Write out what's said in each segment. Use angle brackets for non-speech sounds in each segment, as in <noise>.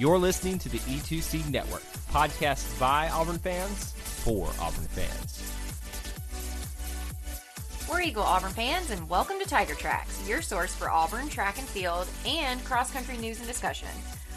You're listening to the E2C Network, podcast by Auburn fans for Auburn fans. War Eagle Auburn fans, and welcome to Tiger Tracks, your source for Auburn track and field and cross country news and discussion.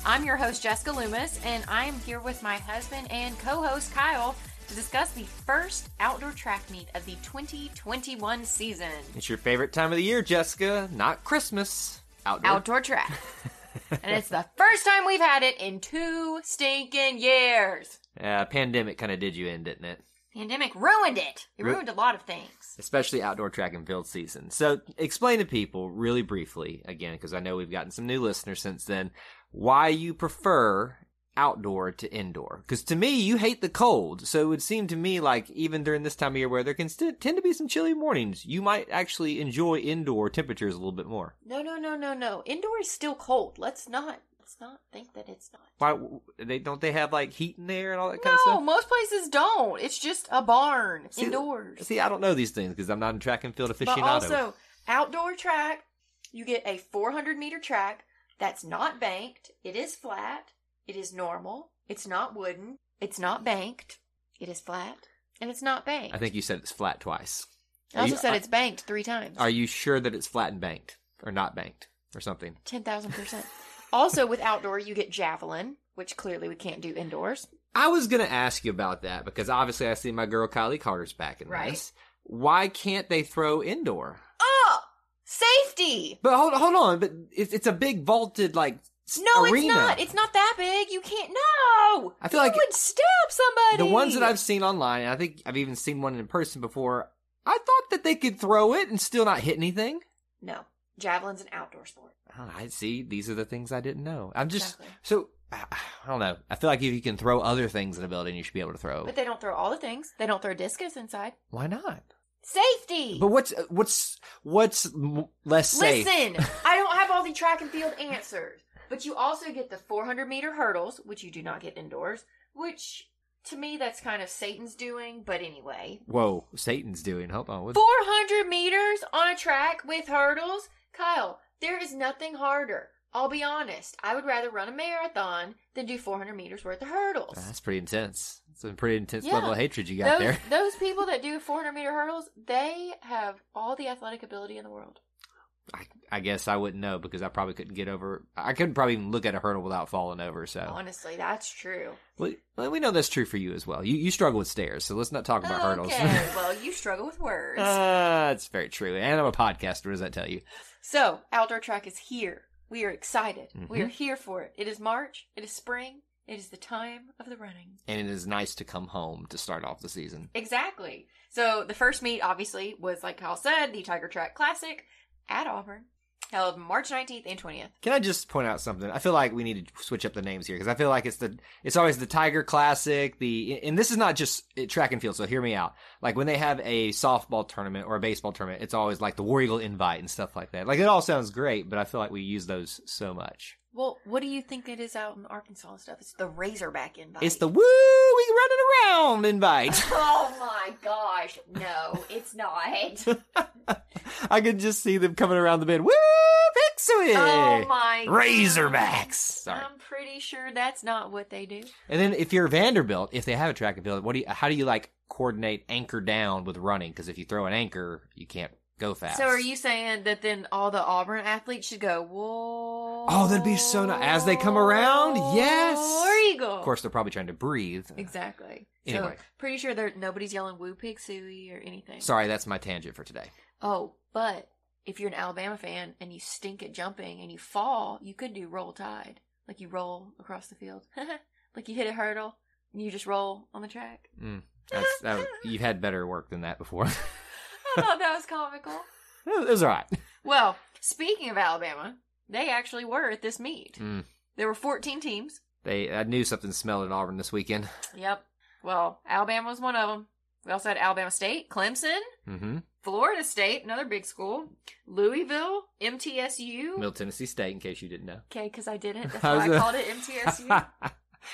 I'm your host, Jessica Loomis, and I am here with my husband and co host, Kyle, to discuss the first outdoor track meet of the 2021 season. It's your favorite time of the year, Jessica, not Christmas. Outdoor. Outdoor track. <laughs> and it's the first time we've had it in two stinking years. Uh, pandemic kind of did you in, didn't it? Pandemic ruined it. It Ru- ruined a lot of things. Especially outdoor track and field season. So, explain to people really briefly, again, because I know we've gotten some new listeners since then, why you prefer outdoor to indoor. Because to me, you hate the cold. So it would seem to me like even during this time of year where there can st- tend to be some chilly mornings, you might actually enjoy indoor temperatures a little bit more. No, no, no, no, no. Indoor is still cold. Let's not. Let's not think that it's not. Why they don't they have like heat in there and all that kind No, of stuff? No, most places don't. It's just a barn See, indoors. See, I don't know these things because I'm not a track and field aficionado. But also, outdoor track, you get a 400 meter track that's not banked. It is flat. It is normal. It's not wooden. It's not banked. It is flat. And it's not banked. I think you said it's flat twice. I also you- said I- it's banked three times. Are you sure that it's flat and banked or not banked or something? 10,000%. also, with outdoor, you get javelin, which clearly we can't do indoors. I was gonna ask you about that because obviously I see my girl Kylie Carter's back in Right. this. Why can't they throw indoor? Oh! Safety! But hold hold on, but it's it's a big vaulted like No, arena. it's not. It's not that big. You can't. No! I feel like you like would stab somebody. the ones that I've seen online. and I think I've even seen one in person before. I thought that they could throw it and still not hit anything. No. Javelin's an outdoor sport. I I see. These are the things I didn't know. I'm just Exactly. so I don't know. I feel like if you can throw other things in a building, you should be able to throw. But they don't throw all the things. They don't throw discus inside. Why not? Safety! But what's what's what's less safe? Listen, I don't have all the track and field answers. But you also get the 400 meter hurdles, which you do not get indoors, which to me that's kind of Satan's doing, but anyway. Whoa, Satan's doing. Hold on. What? 400 meters on a track with hurdles? Kyle, there is nothing harder. I'll be honest. I would rather run a marathon than do 400 meters worth of hurdles. That's pretty intense. It's a pretty intense Yeah. level of hatred you got those, there. <laughs> those people that do 400 meter hurdles, they have all the athletic ability in the world. I, I guess I wouldn't know because I probably couldn't get over. I couldn't probably even look at a hurdle without falling over. So, Honestly, that's true. well, we know that's true for you as well. You you struggle with stairs, so let's not talk about hurdles. <laughs> Well, you struggle with words. uh, that's very true. And I'm a podcaster. What does that tell you? so, outdoor track is here. We are excited. We Mhm. are here for it. It is March. It is spring. It is the time of the running. And it is nice to come home to start off the season. Exactly. So, the first meet, obviously, was, like Kyle said, the Tiger Track Classic at Auburn, held March 19th and 20th. Can I just point out something? I feel like we need to switch up the names here because I feel like it's the it's always the Tiger Classic. The and this is not just uh, track and field. So hear me out. Like when they have a softball tournament or a baseball tournament, it's always like the War Eagle Invite and stuff like that. Like it all sounds great, but I feel like we use those so much. Well, what do you think it is out in Arkansas and stuff? It's the Razorback invite. It's the woo we running around invite. <laughs> Oh my gosh. No, it's not. <laughs> I could just see them coming around the bend. Woo, Pixie! Oh my Razorbacks. Sorry. I'm pretty sure that's not what they do. And then if you're Vanderbilt, if they have a track and field, what do you? How do you like coordinate anchor down with running? Because if you throw an anchor, you can't go fast. So are you saying that then all the Auburn athletes should go, whoa? Oh, that'd be so nice. As they come around, yes. War Eagle. Of course, they're probably trying to breathe. Exactly. Anyway. So pretty sure there nobody's yelling woo pig sooie or anything. Sorry, that's my tangent for today. Oh, but if you're an Alabama fan and you stink at jumping and you fall, you could do roll tide. Like you roll across the field. <laughs> like you hit a hurdle and you just roll on the track. Mm, that's that was, you've had better work than that before. <laughs> <laughs> I thought that was comical. it was all right. Well, Speaking of Alabama, they actually were at this meet. Mm. There were 14 teams. They, I knew something smelled at Auburn this weekend. Yep. Well, Alabama was one of them. We also had Alabama State, Clemson, Mm-hmm. Florida State, another big school, Louisville, MTSU. Middle Tennessee State, in case you didn't know. Okay, because I didn't. That's <laughs> why I called it MTSU. <laughs>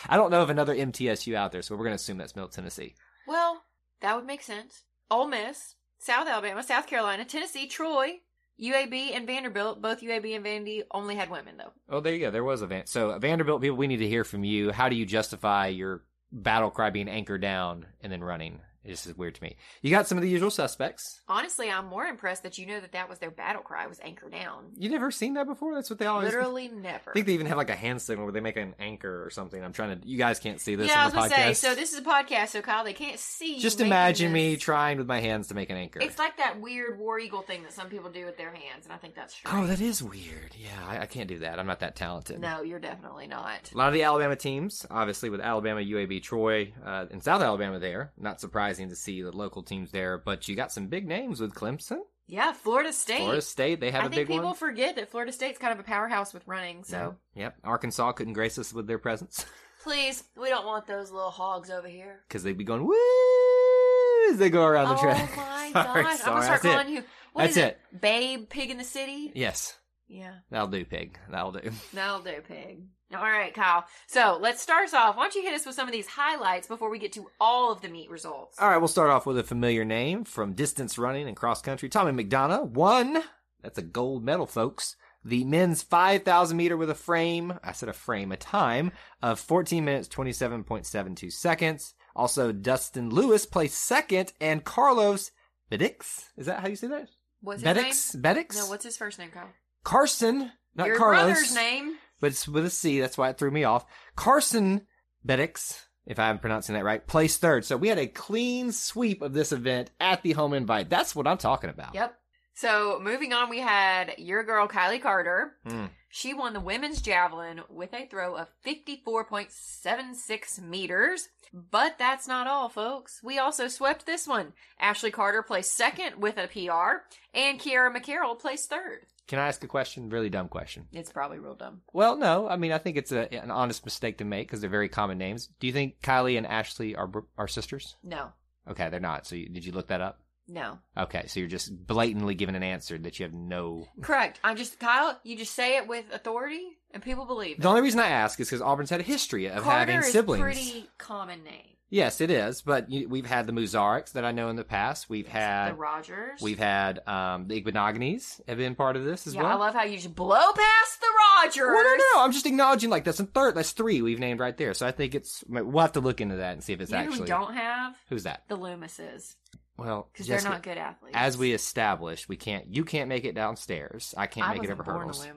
I don't know of another MTSU out there, so we're going to assume that's Middle Tennessee. well, that would make sense. Ole Miss, South Alabama, South Carolina, Tennessee, Troy, UAB, and Vanderbilt. Both UAB and Vandy only had women, though. Oh, there you go. There was a Van- so Vanderbilt people. We need to hear from you. How do you justify your battle cry being anchored down and then running? This is weird to me. You got some of the usual suspects. Honestly, I'm more impressed that you know that that was their battle cry was anchor down. You never seen that before? That's what they always. Literally never. I think they even have like a hand signal where they make an anchor or something. I'm trying to. You guys can't see this yeah, I was the gonna say. So this is a podcast, so Kyle, they can't see. Just imagine me trying with my hands to make an anchor. It's like that weird war eagle thing that some people do with their hands, and I think that's true. oh, that is weird. Yeah, I, I can't do that. I'm not that talented. No, you're definitely not. A lot of the Alabama teams, obviously with Alabama, UAB, Troy, uh, and South Alabama there. Not surprising to see the local teams there, but you got some big names with Clemson, Yeah, Florida State. Florida State. They had I a think big people forget that Florida State's kind of a powerhouse with running. So Yep. Arkansas couldn't grace us with their presence <laughs> please, we don't want those little hogs over here. because they'd be going woo as they go around the oh track. my <laughs> Sorry, gosh! I'm gonna start that's it. calling you. What That's is it. Babe, pig in the city. Yes, Yeah, that'll do, pig. That'll do. <laughs> that'll do, pig. All right, Kyle. So let's start us off. Why don't you hit us with some of these highlights before we get to all of the meet results? All right, we'll start off with a familiar name from distance running and cross country. Tommy McDonough won. That's a gold medal, folks. The men's 5,000 meter with a frame, I said a frame, a time of 14 minutes, 27.72 seconds. Also, Dustin Lewis placed second, and Carlos Bedix, is that how you say that? What's his Bedix? name? Bedix? No, what's his first name, Kyle? Carson, not Your Carlos. brother's name. But it's with a C, that's why it threw me off. Carson Bedix, if I'm pronouncing that right, placed third. So we had a clean sweep of this event at the home invite. That's what I'm talking about. Yep. So moving on, we had your girl Kylie Carter. Mm. She won the women's javelin with a throw of 54.76 meters. But that's not all, folks. We also swept this one. Ashley Carter placed second with a PR, and Kiara McCarroll placed third. Can I ask a question? Really dumb question. It's probably real dumb. Well, no. I mean, I think it's a, an honest mistake to make because they're very common names. Do you think Kylie and Ashley are are sisters? No, Okay, they're not. So you, did you look that up? No. Okay, so you're just blatantly giving an answer that you have no. Correct. I'm just, Kyle, you just say it with authority, and people believe it. The only reason I ask is because Auburn's had a history of Carter having is siblings. pretty common name. Yes, it is. But you, we've had the Muzariks that I know in the past. We've had the Rogers. we've had um, the Igbinoghenes have been part of this as yeah, well. I love how you just blow past the Rogers. Well, no, no, I'm just acknowledging like that's a third. That's three we've named right there. So I think it's we'll have to look into that and see if it's You actually we don't have who's that. the Loomises Well, because they're not good athletes. As we established, we can't. You can't make it downstairs. I can't I make it over hurdles.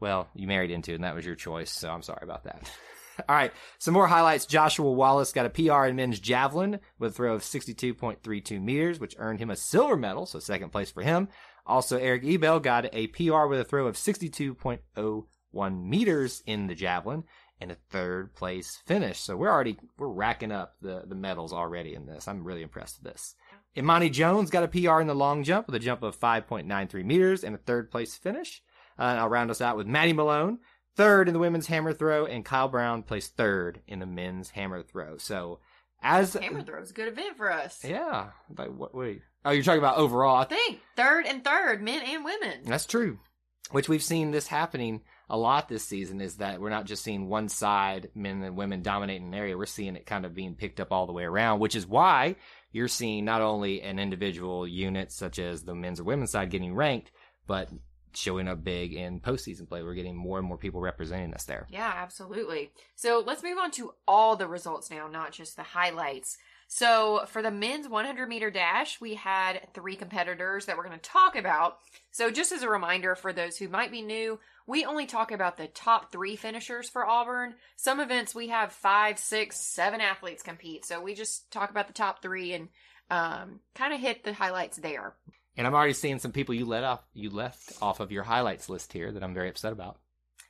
Well, you married into it, and that was your choice, so I'm sorry about that. <laughs> All right, some more highlights. Joshua Wallace got a PR in men's javelin with a throw of 62.32 meters, which earned him a silver medal, so second place for him. Also, Eric Ebel got a PR with a throw of 62.01 meters in the javelin and a third place finish. So we're already we're racking up the the medals already in this. I'm really impressed with this. Imani Jones got a PR in the long jump with a jump of 5.93 meters and a third place finish. Uh, and I'll round us out with Maddie Malone, third in the women's hammer throw, and Kyle Brown placed third in the men's hammer throw. So, as Hammer throw's a good event for us. yeah, like what? Wait, oh, you're talking about overall? I I think third and third, men and women. That's true. Which we've seen this happening a lot this season is that we're not just seeing one side, men and women dominating an area. We're seeing it kind of being picked up all the way around, which is why you're seeing not only an individual unit such as the men's or women's side getting ranked, but showing up big in postseason play. We're getting more and more people representing us there. Yeah, absolutely. So let's move on to all the results now, not just the highlights. So for the men's 100 meter dash, we had three competitors that we're going to talk about. So just as a reminder for those who might be new, we only talk about the top three finishers for Auburn. Some events we have five, six, seven athletes compete. So we just talk about the top three and um, kind of hit the highlights there. And I'm already seeing some people you let off you left off of your highlights list here that I'm very upset about.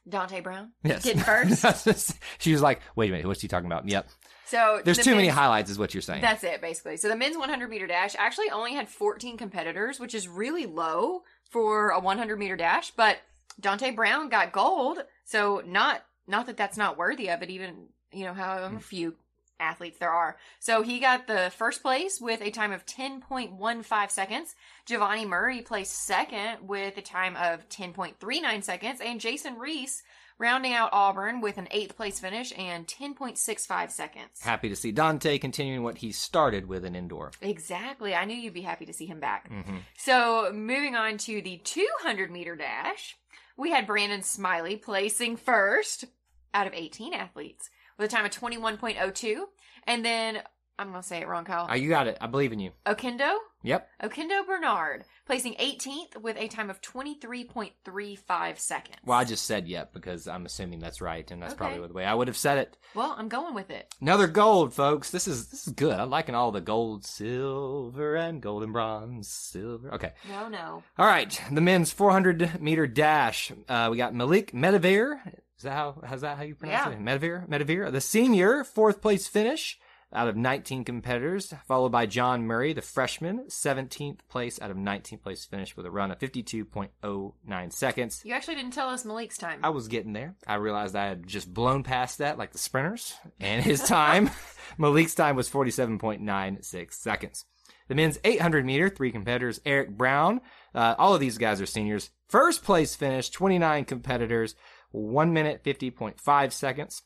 Dante Brown Yes. did <laughs> first. she was like, wait a minute, what's he talking about? Yep. So There's the too many highlights is what you're saying. That's it, basically. So the men's 100 meter dash actually only had 14 competitors, which is really low for a 100 meter dash, but Dante Brown got gold. So not not that that's not worthy of it, even you know however hmm. few athletes there are. So he got the first place with a time of 10.15 seconds. Giovanni Murray placed second with a time of 10.39 seconds, and Jason Reese rounding out Auburn with an eighth place finish and 10.65 seconds. Happy to see Dante continuing what he started with an indoor. Exactly. I knew you'd be happy to see him back. Mm-hmm. So, moving on to the 200 meter dash, we had Brandon Smiley placing first out of 18 athletes with a time of 21.02. And then, I'm going to say it wrong, Kyle. Oh, you got it. I believe in you. Okendo? Yep. Okendo Bernard placing 18th with a time of 23.35 seconds. Well, I just said yep because I'm assuming that's right, and that's Okay. probably the way I would have said it. Well, I'm going with it. Another gold, folks. This is this is good. I'm liking all the gold, silver, and gold and bronze, silver. Okay. No, no. All right, the men's 400 meter dash. Uh, we got Malik Medavir. Is that how? How's that how you pronounce Yeah. it? Medavir. Medavir, the senior, fourth place finish out of 19 competitors, followed by John Murray, the freshman, 17th place out of 19th place finish with a run of 52.09 seconds. You actually didn't tell us Malik's time. I was getting there. I realized I had just blown past that like the sprinters, and his time, <laughs> Malik's time was 47.96 seconds. The men's 800 meter, three competitors, Eric Brown. Uh, all of these guys are seniors. First place finish, 29 competitors, 1 minute 50.5 seconds,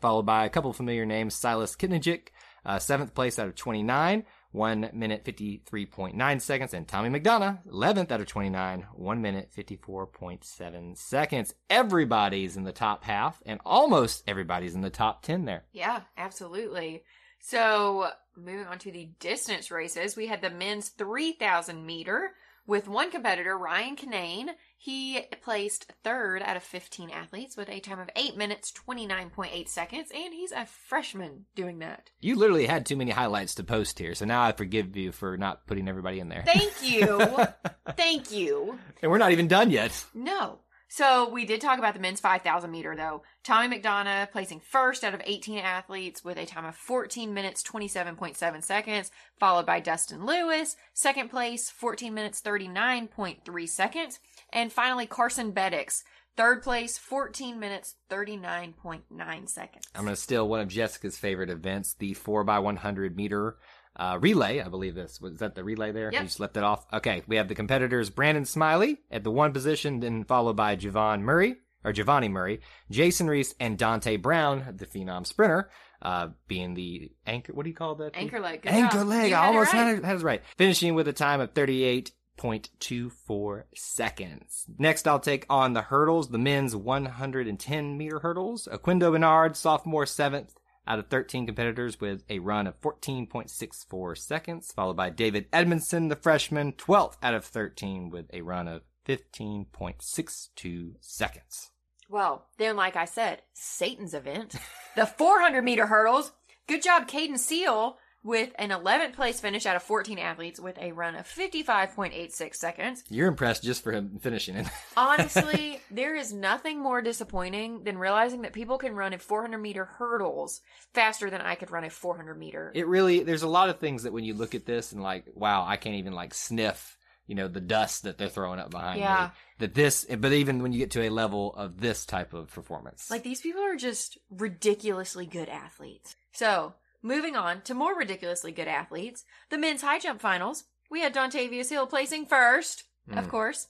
followed by a couple familiar names, Silas Kitnijic, uh, seventh place out of 29, 1 minute 53.9 seconds, and Tommy McDonough, 11th out of 29, 1 minute 54.7 seconds. Everybody's in the top half, and almost everybody's in the top 10 there. Yeah, absolutely. So, moving on to the distance races, we had the men's 3,000 meter with one competitor, Ryan Kinane. He placed third out of 15 athletes with a time of 8 minutes, 29.8 seconds, and he's a freshman doing that. You literally had too many highlights to post here, so now I forgive you for not putting everybody in there. Thank you. <laughs> Thank you. and we're not even done yet. No. So we did talk about the men's 5,000 meter though. Tommy McDonough placing first out of 18 athletes with a time of 14 minutes 27.7 seconds, followed by Dustin Lewis, second place 14 minutes 39.3 seconds, and finally Carson Beddix, third place 14 minutes 39.9 seconds. I'm going to steal one of Jessica's favorite events, the 4x100 meter uh, relay. I believe this was that the relay there. Yep. You just left it off. Okay, we have the competitors Brandon Smiley at the one position, then followed by Javon Murray or Giovanni Murray, Jason Reese, and Dante Brown, the phenom sprinter, uh, being the anchor. What do you call that? Anchor leg. Good Anchor job. leg. You I had it almost right. had it, had it right. Finishing with a time of 38.24 seconds. Next, I'll take on the hurdles, the men's 110 meter hurdles. Aquindo Bernard, sophomore, seventh out of 13 competitors with a run of 14.64 seconds, followed by David Edmondson, the freshman, 12th out of 13 with a run of 15.62 seconds. Well, then, like I said, Satan's event, the 400 meter hurdles. Good job, Caden Seal, with an 11th place finish out of 14 athletes with a run of 55.86 seconds. You're impressed just for him finishing it. <laughs> Honestly, there is nothing more disappointing than realizing that people can run a 400 meter hurdles faster than I could run a 400 meter. it really there's a lot of things that when you look at this and like wow i can't even like sniff you know the dust that they're throwing up behind Yeah. me that this but even when you get to a level of this type of performance Like these people are just ridiculously good athletes. So, moving on to more ridiculously good athletes, the men's high jump finals. We had Dontavius Hill placing first, of Mm. course,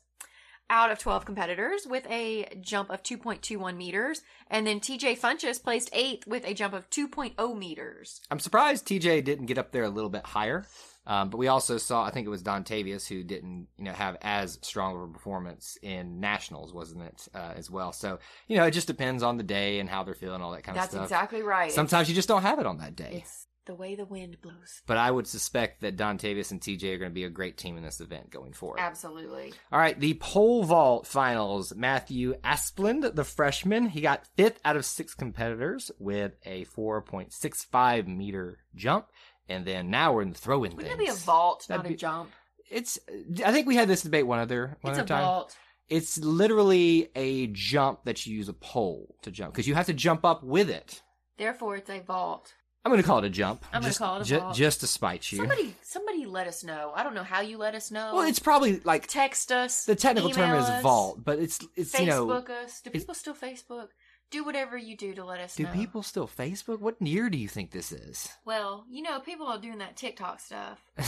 out of 12 competitors with a jump of 2.21 meters, and then TJ Funches placed eighth with a jump of 2.0 meters. i'm surprised tj didn't get up there a little bit higher um, but we also saw i think it was dontavius who didn't you know have as strong of a performance in nationals wasn't it uh, as well so you know it just depends on the day and how they're feeling all that kind That's of stuff That's exactly right. sometimes you just don't have it on that day it's the way the wind blows. but i would suspect that dontavius and tj are going to be a great team in this event going forward Absolutely. All right, the pole vault finals. Matthew Asplund, the freshman, he got fifth out of six competitors with a 4.65 meter jump. And then now we're in the throw-in Wouldn't things. that be a vault, That'd not be- a jump? It's. I think we had this debate one other one It's other a time. vault. It's literally a jump that you use a pole to jump because you have to jump up with it. Therefore, it's a vault. I'm going to call it a jump. I'm gonna call it a ju- vault. just to spite you. Somebody, somebody, let us know. I don't know how you let us know. well, it's probably like text us. the technical term email is vault, but it's it's Facebook you know. Facebook us. Do people still Facebook? Do whatever you do to let us Do know. Do people still Facebook? What year do you think this is? Well, you know, people are doing that TikTok stuff. <laughs>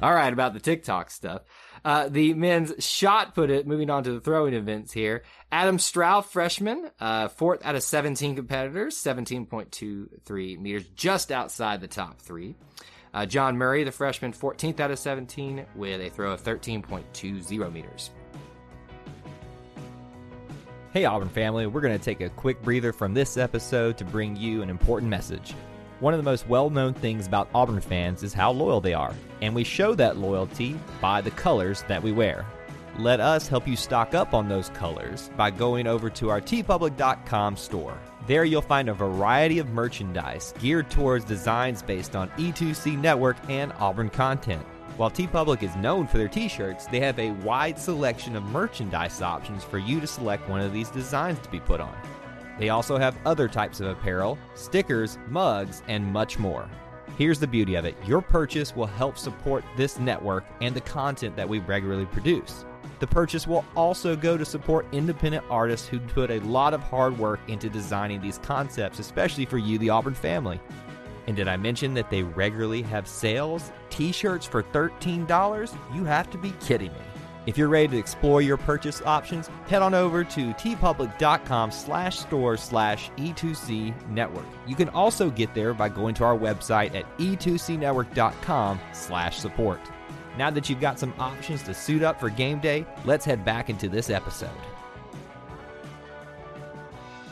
All right, about the TikTok stuff. Uh, the men's shot put it, moving on to the throwing events here. Adam Stroud, freshman, uh, fourth out of 17 competitors, 17.23 meters, just outside the top three. Uh, John Murray, the freshman, 14th out of 17, with a throw of 13.20 meters. Hey, Auburn family, we're going to take a quick breather from this episode to bring you an important message. One of the most well known things about Auburn fans is how loyal they are, and we show that loyalty by the colors that we wear. Let us help you stock up on those colors by going over to our teepublic.com store. There you'll find a variety of merchandise geared towards designs based on E2C network and Auburn content. While TeePublic is known for their t-shirts, they have a wide selection of merchandise options for you to select one of these designs to be put on. They also have other types of apparel, stickers, mugs, and much more. Here's the beauty of it your purchase will help support this network and the content that we regularly produce. The purchase will also go to support independent artists who put a lot of hard work into designing these concepts, especially for you, the Auburn family. And did I mention that they regularly have sales? T shirts for $13? You have to be kidding me. If you're ready to explore your purchase options, head on over to teepublic.com slash store slash E2C network. You can also get there by going to our website at E e2cnetwork.com slash support. Now that you've got some options to suit up for game day, let's head back into this episode.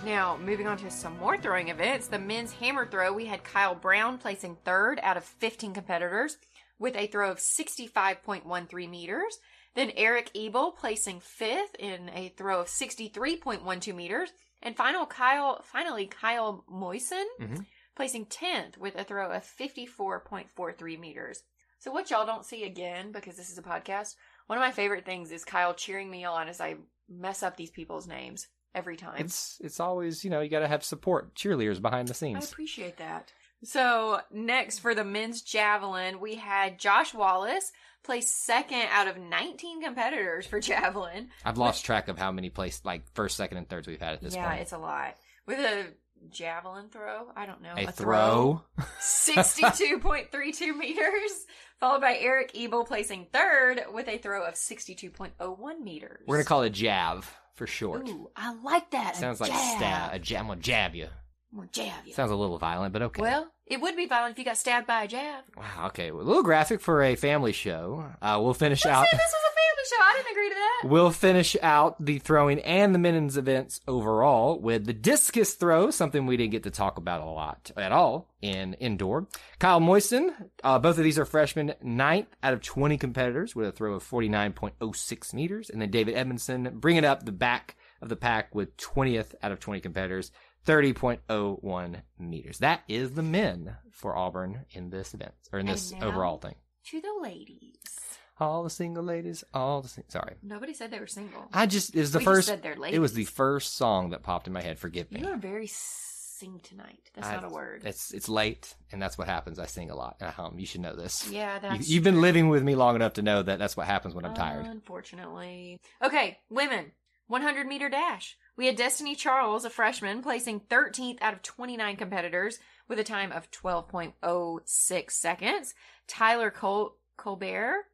Now, moving on to some more throwing events, the men's hammer throw, we had Kyle Brown placing third out of 15 competitors with a throw of 65.13 meters. Then Eric Ebel placing fifth in a throw of 63.12 meters. And final Kyle, finally Kyle Moisen Mhm. placing 10th with a throw of 54.43 meters. So what y'all don't see again, because this is a podcast, one of my favorite things is Kyle cheering me on as I mess up these people's names every time. It's it's always you know you got to have support cheerleaders behind the scenes. I appreciate that. So next for the men's javelin, we had Josh Wallace place second out of 19 competitors for <laughs> javelin. I've lost track of how many place like first, second, and thirds we've had at this yeah, point. Yeah, it's a lot. With a javelin throw, I don't know, a, throw. 62.32 <laughs> meters, followed by Eric Ebel placing third with a throw of 62.01 meters. We're gonna call it jav for short. Ooh, I like that. Sounds like stab. A jab. I'm gonna jab you. I'm gonna jab you. Sounds a little violent, but okay. Well, it would be violent if you got stabbed by a jab. wow. Okay, well, a little graphic for a family show. Uh, we'll finish out. Said this was show. I didn't agree to that. We'll finish out the throwing and the men's events overall with the discus throw, something we didn't get to talk about a lot at all in indoor. Kyle Moisten, uh, both of these are freshmen, ninth out of 20 competitors with a throw of 49.06 meters. And then David Edmondson bringing up the back of the pack with 20th out of 20 competitors, 30.01 meters. That is the men for Auburn in this event, or in this overall thing. To the ladies. All the single ladies, all the sing- sorry. Nobody said they were single. I just it was the We just first. said they're it was the first song that popped in my head. Forgive me. You are very sing tonight. That's I- not a word. It's it's late, and that's what happens. I sing a lot and I hum. You should know this. Yeah, You, that's. you've been living with me long enough to know that that's what happens when I'm tired. Unfortunately. Okay, women. 100 meter dash. We had Destiny Charles, a freshman, placing 13th out of 29 competitors with a time of 12.06 seconds. Tyler Col- Colbert,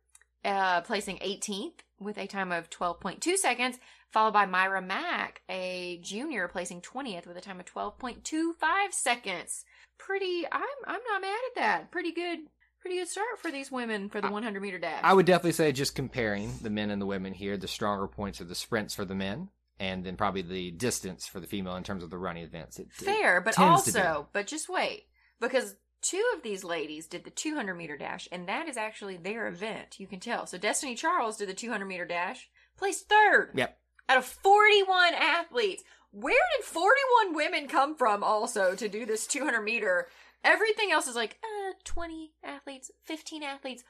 uh, placing 18th with a time of 12.2 seconds, followed by Myra Mack, a junior, placing 20th with a time of 12.25 seconds. Pretty, I'm, I'm not mad at that. Pretty good, pretty good start for these women for the 100 meter dash. I would definitely say just comparing the men and the women here, the stronger points are the sprints for the men, and then probably the distance for the female in terms of the running events. It, it Fair, but to be. also, but just wait, because two of these ladies did the 200 meter dash, and that is actually their event. You can tell. So Destiny Charles did the 200 meter dash, placed third Yep. out of 41 athletes. Where did 41 women come from also to do this 200 meter? Everything else is like, uh, 20 athletes, 15 athletes,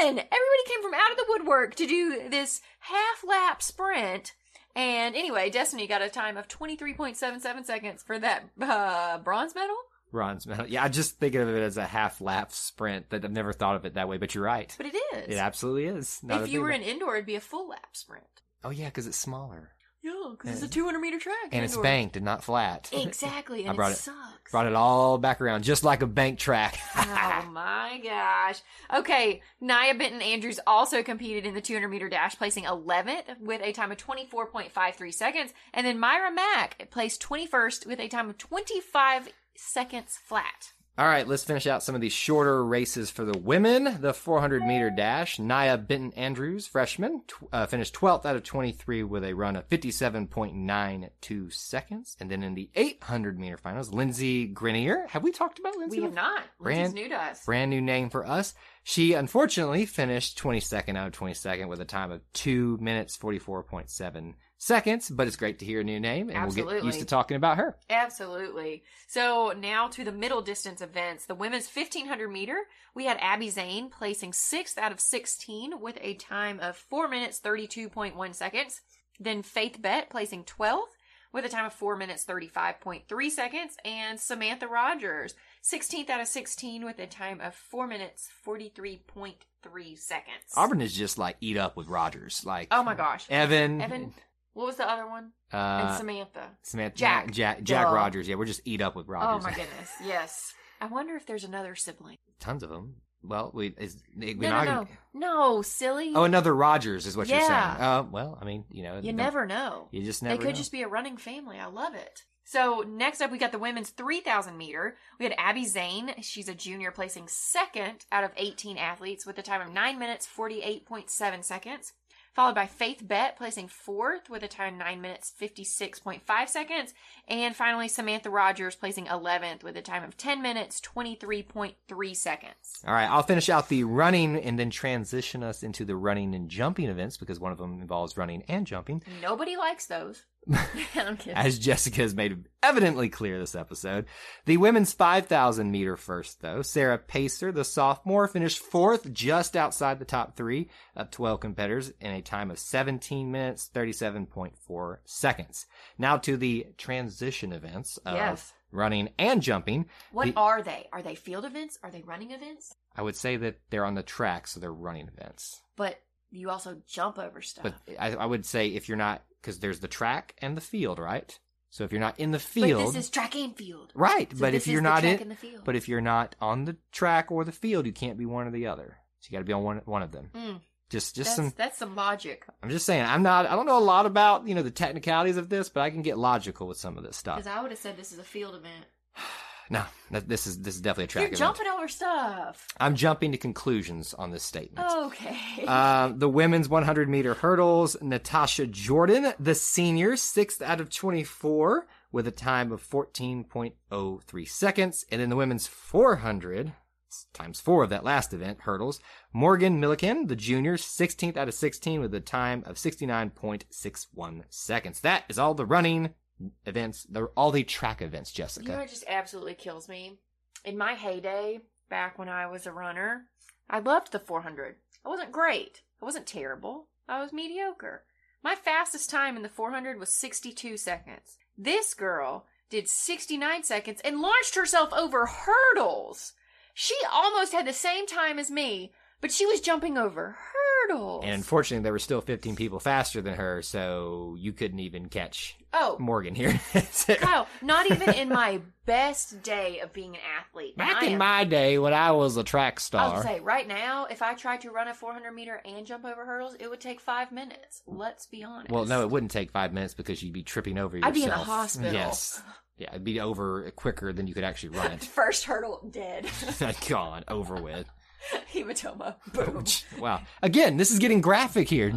41! Everybody came from out of the woodwork to do this half lap sprint. And anyway, Destiny got a time of 23.77 seconds for that uh, bronze medal. Medal. <laughs> Yeah, I just think of it as a half lap sprint. That I've never thought of it that way, but you're right. But it is. It absolutely is. Not if you were in indoor, it'd be a full lap sprint. oh yeah, because it's smaller Yeah, because it's a 200 meter track. and it's banked and not flat. <laughs> Exactly, and I brought it it- sucks. Brought it all back around, just like a bank track. <laughs> oh my gosh. Okay, Nia Benton Andrews also competed in the 200 meter dash, placing 11th with a time of 24.53 seconds. And then Myra Mack placed 21st with a time of 25 seconds flat. All right, let's finish out some of these shorter races for the women. The 400 meter dash, Nia Benton Andrews, freshman, tw- uh, finished 12th out of 23 with a run of 57.92 seconds. And then in the 800 meter finals, Lindsay Grenier. Have we talked about Lindsay? We have not. Brand- Lindsay's new to us. Brand new name for us. She unfortunately finished 22nd out of 22nd with a time of 2 minutes 44.7 seconds, but it's great to hear a new name and we'll get used to talking about her. Absolutely. So now to the middle distance events. The women's 1500 meter, we had Abby Zane placing sixth out of 16 with a time of 4 minutes 32.1 seconds. Then Faith Bett placing 12th with a time of 4 minutes 35.3 seconds. And Samantha Rogers, 16th out of 16 with a time of 4 minutes 43.3 seconds. Auburn is just like eat up with Rogers. Like Oh my gosh. Evan, Evan, what was the other one? uh, and Samantha. Samantha, Jack. Jack, Jack Duh. Rogers. Yeah, we're just eat up with Rogers. Oh my <laughs> goodness. Yes. I wonder if there's another sibling. Tons of them. Well, we is we No, not no, no. No, silly. Oh, another Rogers is what you're saying. Uh, well, I mean, you know, you never know. You just never. They could know. just be a running family. I love it. So next up, we got the women's 3,000 meter. We had Abby Zane. She's a junior, placing second out of 18 athletes with a time of 9 minutes 48.7 seconds. Followed by Faith Bett placing fourth with a time of 9 minutes 56.5 seconds. And finally, Samantha Rogers placing 11th with a time of 10 minutes 23.3 seconds. All right, I'll finish out the running and then transition us into the running and jumping events because one of them involves running and jumping. Nobody likes those. <laughs> As Jessica has made evidently clear this episode. The women's 5,000 meter first, though. Sarah Pacer, the sophomore, finished fourth just outside the top three of 12 competitors in a time of 17 minutes, 37.4 seconds. Now to the transition events of Yes. running and jumping. What The- are they? Are they field events? Are they running events? I would say that they're on the track, so they're running events. But you also jump over stuff. But I, I would say if you're not, because there's the track and the field, right? So if you're not in the But field, this is track and field. right? So but if you're the not track in, the field. but if you're not on the track or the field, you can't be one or the other. So you got to be on one one of them. Mm, Just just that's, some. that's some logic. I'm just saying. I'm not. I don't know a lot about you know the technicalities of this, but I can get logical with some of this stuff. Because I would have said this is a field event. <sighs> <sighs> <sighs> No, this is this is definitely a track You're event. jumping over stuff. I'm jumping to conclusions on this statement. Okay. <laughs> Uh, the women's 100 meter hurdles, Natasha Jordan, the senior, sixth out of 24 with a time of 14.03 seconds. And then the women's 400 times four of that last event, hurdles, Morgan Milliken, the junior, 16th out of 16 with a time of 69.61 seconds. That is all the running events, all the track events, Jessica. you know what just absolutely kills me? In my heyday, back when I was a runner, I loved the 400. I wasn't great. I wasn't terrible. I was mediocre. My fastest time in the 400 was 62 seconds. This girl did 69 seconds and launched herself over hurdles. She almost had the same time as me, but she was jumping over hurdles. And unfortunately, there were still 15 people faster than her, so you couldn't even catch oh, Morgan here. <laughs> Kyle, not even in my best day of being an athlete. Back in am- my day when I was a track star, gonna say right now, if I tried to run a 400 meter and jump over hurdles, it would take five minutes. Let's be honest. well, no, it wouldn't take five minutes because you'd be tripping over yourself. I'd be in the hospital. Yes. Yeah, it'd be over quicker than you could actually run it. <laughs> First hurdle, dead. <laughs> Gone, over with. <laughs> Hematoma. Boom. <laughs> Wow. Again, this is getting graphic here.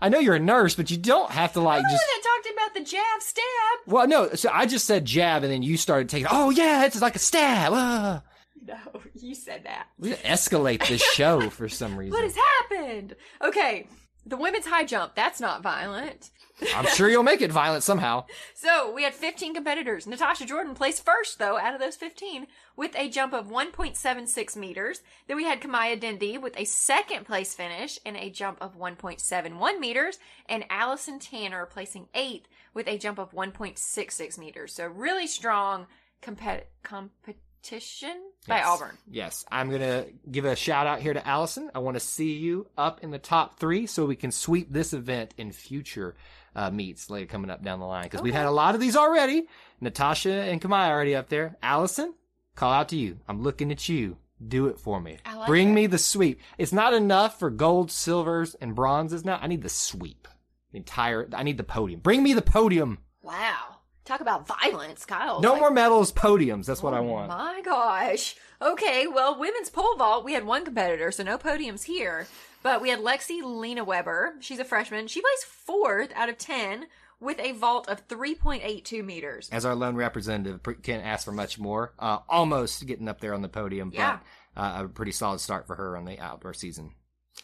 I know you're a nurse, but you don't have to like just. one talked about the jab stab. Well, no. So I just said jab, and then you started taking. Oh yeah, it's like a stab. Ah. No, <laughs> you said that. We escalate this show for some reason. What has happened? Okay, The women's high jump, that's not violent. I'm sure you'll make it violent somehow. <laughs> So we had 15 competitors. Natasha Jordan placed first, though, out of those 15 with a jump of 1.76 meters. Then we had Kamaya Dindy with a second place finish and a jump of 1.71 meters. And Allison Tanner placing eighth with a jump of 1.66 meters. So really strong compet- competition by Yes. Auburn. Yes, I'm going to give a shout out here to Allison. I want to see you up in the top three so we can sweep this event in future uh, meets later coming up down the line because we've had a lot of these already. Natasha and Kamaya already up there. Allison, call out to you. I'm looking at you. Do it for me. Like Bring it. me the sweep. It's not enough for gold, silvers, and bronzes now. I need the sweep. The entire, I need the podium. Bring me the podium. Wow. Talk about violence, Kyle. No Like- more medals, podiums. That's what I Oh want. My gosh. Okay, well, women's pole vault, we had one competitor, so no podiums here. But we had Lexi Lena Weber. She's a freshman. She placed fourth out of 10 with a vault of 3.82 meters. as our lone representative, can't ask for much more. Uh, almost getting up there on the podium, Yeah. but uh, a pretty solid start for her on the outdoor season.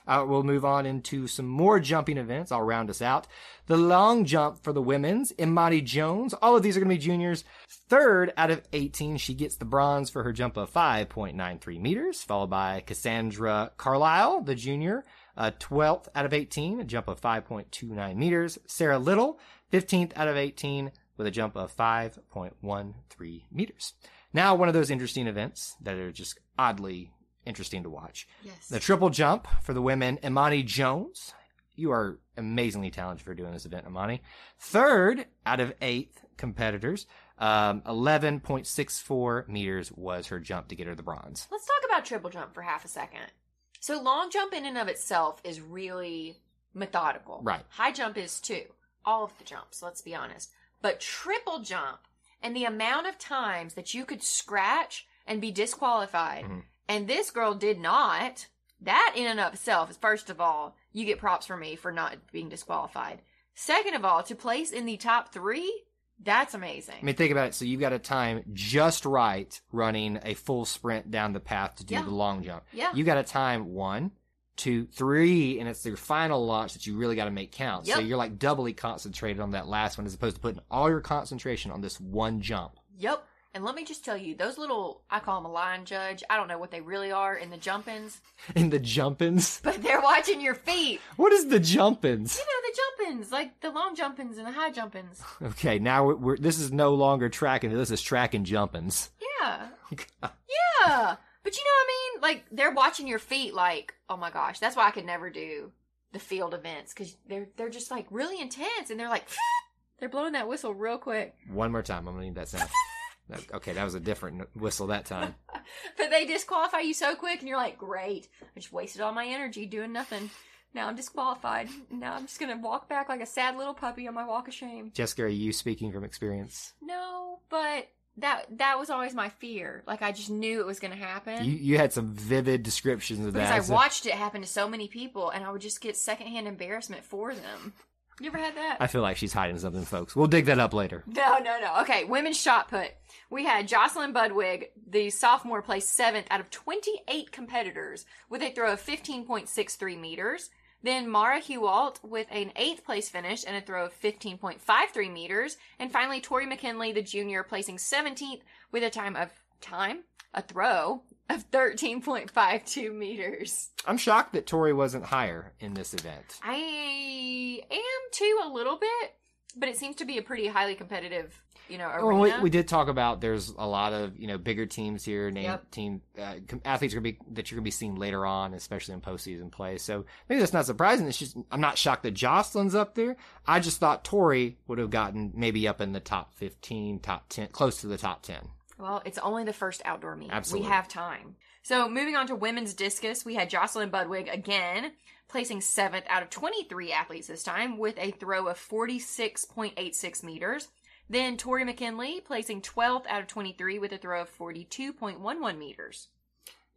Uh, we'll move on into some more jumping events. I'll round us out. The long jump for the women's, Imani Jones. All of these are going to be juniors. Third out of 18, she gets the bronze for her jump of 5.93 meters, followed by Cassandra Carlisle, the junior, uh, 12th out of 18, a jump of 5.29 meters. Sarah Little, 15th out of 18, with a jump of 5.13 meters. Now, one of those interesting events that are just oddly interesting to watch. Yes. The triple jump for the women, Imani Jones. You are amazingly talented for doing this event, Imani. Third out of eight competitors, um, 11.64 meters was her jump to get her the bronze. Let's talk about triple jump for half a second. So, long jump in and of itself is really methodical. Right. High jump is too. All of the jumps, let's be honest. But triple jump and the amount of times that you could scratch and be disqualified, Mhm. And this girl did not, that in and of itself is, first of all, you get props for me for not being disqualified. Second of all, to place in the top three, that's amazing. I mean, think about it. So you've got a time just right running a full sprint down the path to do Yeah. the long jump. Yeah. You got a time one, two, three, and it's your final launch that you really got to make count. So you're like doubly concentrated on that last one as opposed to putting all your concentration on this one jump. Yep. And let me just tell you, those little, I call them a line judge. I don't know what they really are in the jumpins, <laughs> In the jumpins. <laughs> but they're watching your feet. What is the jumpins? You know, the jumpins, like the long jumpins and the high jumpins. <laughs> Okay, now we're, we're this is no longer tracking. This is tracking jumpins. Yeah. Yeah. But you know what I mean? Like, they're watching your feet like, oh my gosh, that's why I could never do the field events because they're, they're just like really intense and they're like, they're blowing that whistle real quick. One more time. I'm gonna need that sound. Okay, that was a different whistle that time. <laughs> But they disqualify you so quick, and you're like, great. I just wasted all my energy doing nothing. Now I'm disqualified. Now I'm just gonna walk back like a sad little puppy on my walk of shame. Jessica, are you speaking from experience? No, but that that was always my fear. Like I just knew it was gonna happen. You you had some vivid descriptions of because that. Because I watched it happen to so many people, and I would just get secondhand embarrassment for them. You ever had that? I feel like she's hiding something, folks. We'll dig that up later. No, no, no. Okay, women's shot put. We had Jocelyn Budwig, the sophomore, placed seventh out of 28 competitors with a throw of 15.63 meters. Then Mara Hewalt with an eighth place finish and a throw of 15.53 meters. And finally, Tori McKinley, the junior, placing 17th with a time of time, a throw of 13.52 meters. I'm shocked that Tori wasn't higher in this event. I am too a little bit, but it seems to be a pretty highly competitive, you know, Well, arena. we, we did talk about there's a lot of you know bigger teams here, named Yep. team uh, athletes are gonna be that you're gonna be seeing later on, especially in postseason play. So maybe that's not surprising. It's just I'm not shocked that Jocelyn's up there. I just thought Tori would have gotten maybe up in the top 15, top 10, close to the top 10. Well, it's only the first outdoor meet. Absolutely. We have time. So moving on to women's discus, we had Jocelyn Budwig again, placing seventh out of 23 athletes this time with a throw of 46.86 meters. Then Tori McKinley placing 12th out of 23 with a throw of 42.11 meters.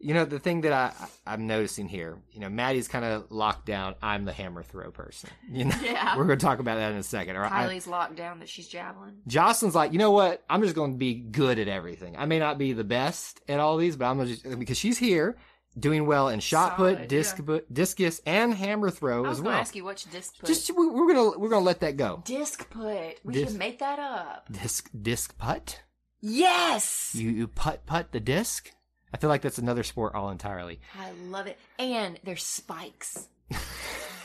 You know the thing that I I'm noticing here, you know, Maddie's kind of locked down. I'm the hammer throw person. <laughs> You know, Yeah. we're gonna talk about that in a second. All right. Kylie's locked down that she's javelin. Jocelyn's like, you know what? I'm just going to be good at everything. I may not be the best at all these, but I'm gonna just because she's here doing well in shot Solid, put, disc, yeah. bu- discus, and hammer throw I was as going well. to ask you which disc put. Just we, we're gonna we're gonna let that go. disc put. We Disc- should make that up. Disc disc putt. Yes. You you putt putt the disc. I feel like that's another sport all entirely. I love it. And there's spikes. <laughs>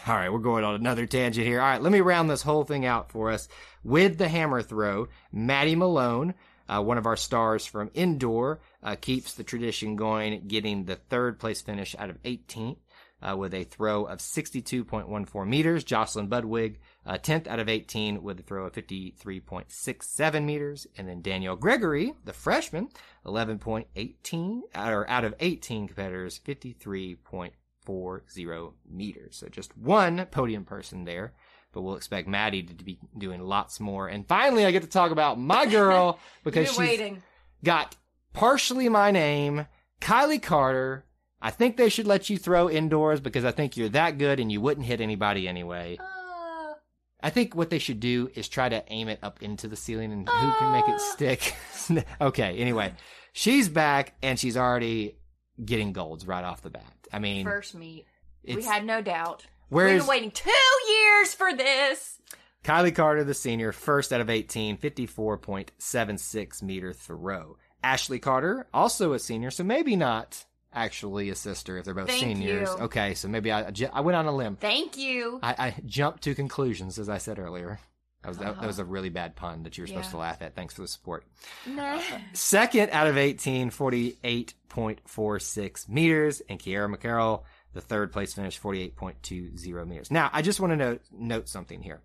All right, we're going on another tangent here. All right, let me round this whole thing out for us with the hammer throw. Maddie Malone, uh, one of our stars from indoor, uh, keeps the tradition going, getting the third place finish out of 18th. Uh, with a throw of 62.14 meters. Jocelyn Budwig, uh, 10th out of 18 with a throw of 53.67 meters. And then Daniel Gregory, the freshman, 11.18, or out of 18 competitors, 53.40 meters. So just one podium person there. But we'll expect Maddie to be doing lots more. And finally, I get to talk about my <laughs> girl because she's waiting. got partially my name, Kylie Carter. I think they should let you throw indoors because I think you're that good and you wouldn't hit anybody anyway. Uh, I think what they should do is try to aim it up into the ceiling and who can make it stick. <laughs> okay, anyway, she's back and she's already getting golds right off the bat. I mean, first meet. We had no doubt. We've been waiting two years for this. Kylie Carter, the senior, first out of 18, 54.76 meter throw. Ashley Carter, also a senior, so maybe not actually a sister if they're both Thank seniors. you. Okay, so maybe I, I went on a limb. Thank you. I, I jumped to conclusions, as I said earlier. That was, that, that was uh-huh. a really bad pun that you were supposed Yeah. to laugh at. Thanks for the support. Nah. Uh, second out of 18, 48.46 meters. And Kiera McCarroll, the third place finish, 48.20 meters. Now, I just want to note, note something here.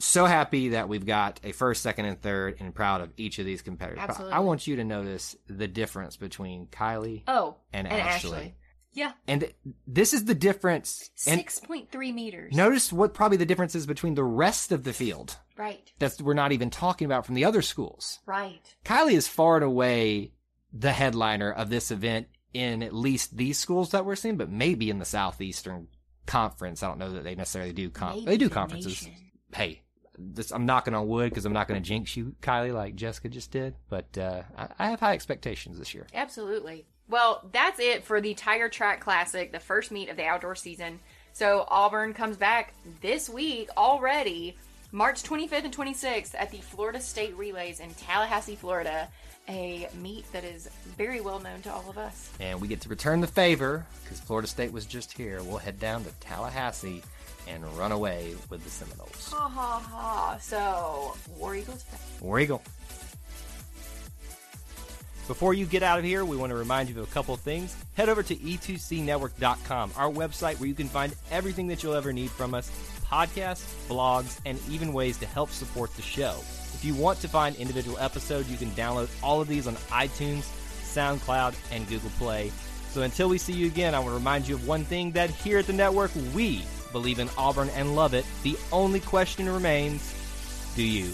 So happy that we've got a first, second, and third, and proud of each of these competitors. Absolutely. I want you to notice the difference between Kylie Oh, and, and Ashley. Ashley. Yeah, And this is the difference. Six point three meters. notice what probably the difference is between the rest of the field. Right, That's we're not even talking about from the other schools. right. Kylie is far and away the headliner of this event in at least these schools that we're seeing, but maybe in the Southeastern Conference. I don't know that they necessarily do con- they do conferences. nation. Hey, this, I'm knocking on wood because I'm not going to jinx you, Kylie, like Jessica just did. But uh, I, I have high expectations this year. Absolutely. Well, that's it for the Tiger Track Classic, the first meet of the outdoor season. So Auburn comes back this week already, March 25th and 26th at the Florida State Relays in Tallahassee, Florida, a meet that is very well known to all of us. And we get to return the favor because Florida State was just here. We'll head down to Tallahassee and run away with the Seminoles. Ha ha ha. So, War Eagles. War Eagle. Before you get out of here, we want to remind you of a couple of things. Head over to e2cnetwork.com, our website where you can find everything that you'll ever need from us podcasts, blogs, and even ways to help support the show. If you want to find individual episodes, you can download all of these on iTunes, SoundCloud, and Google Play. So until we see you again, I want to remind you of one thing that here at the network, we believe in Auburn and love it. The only question remains do you?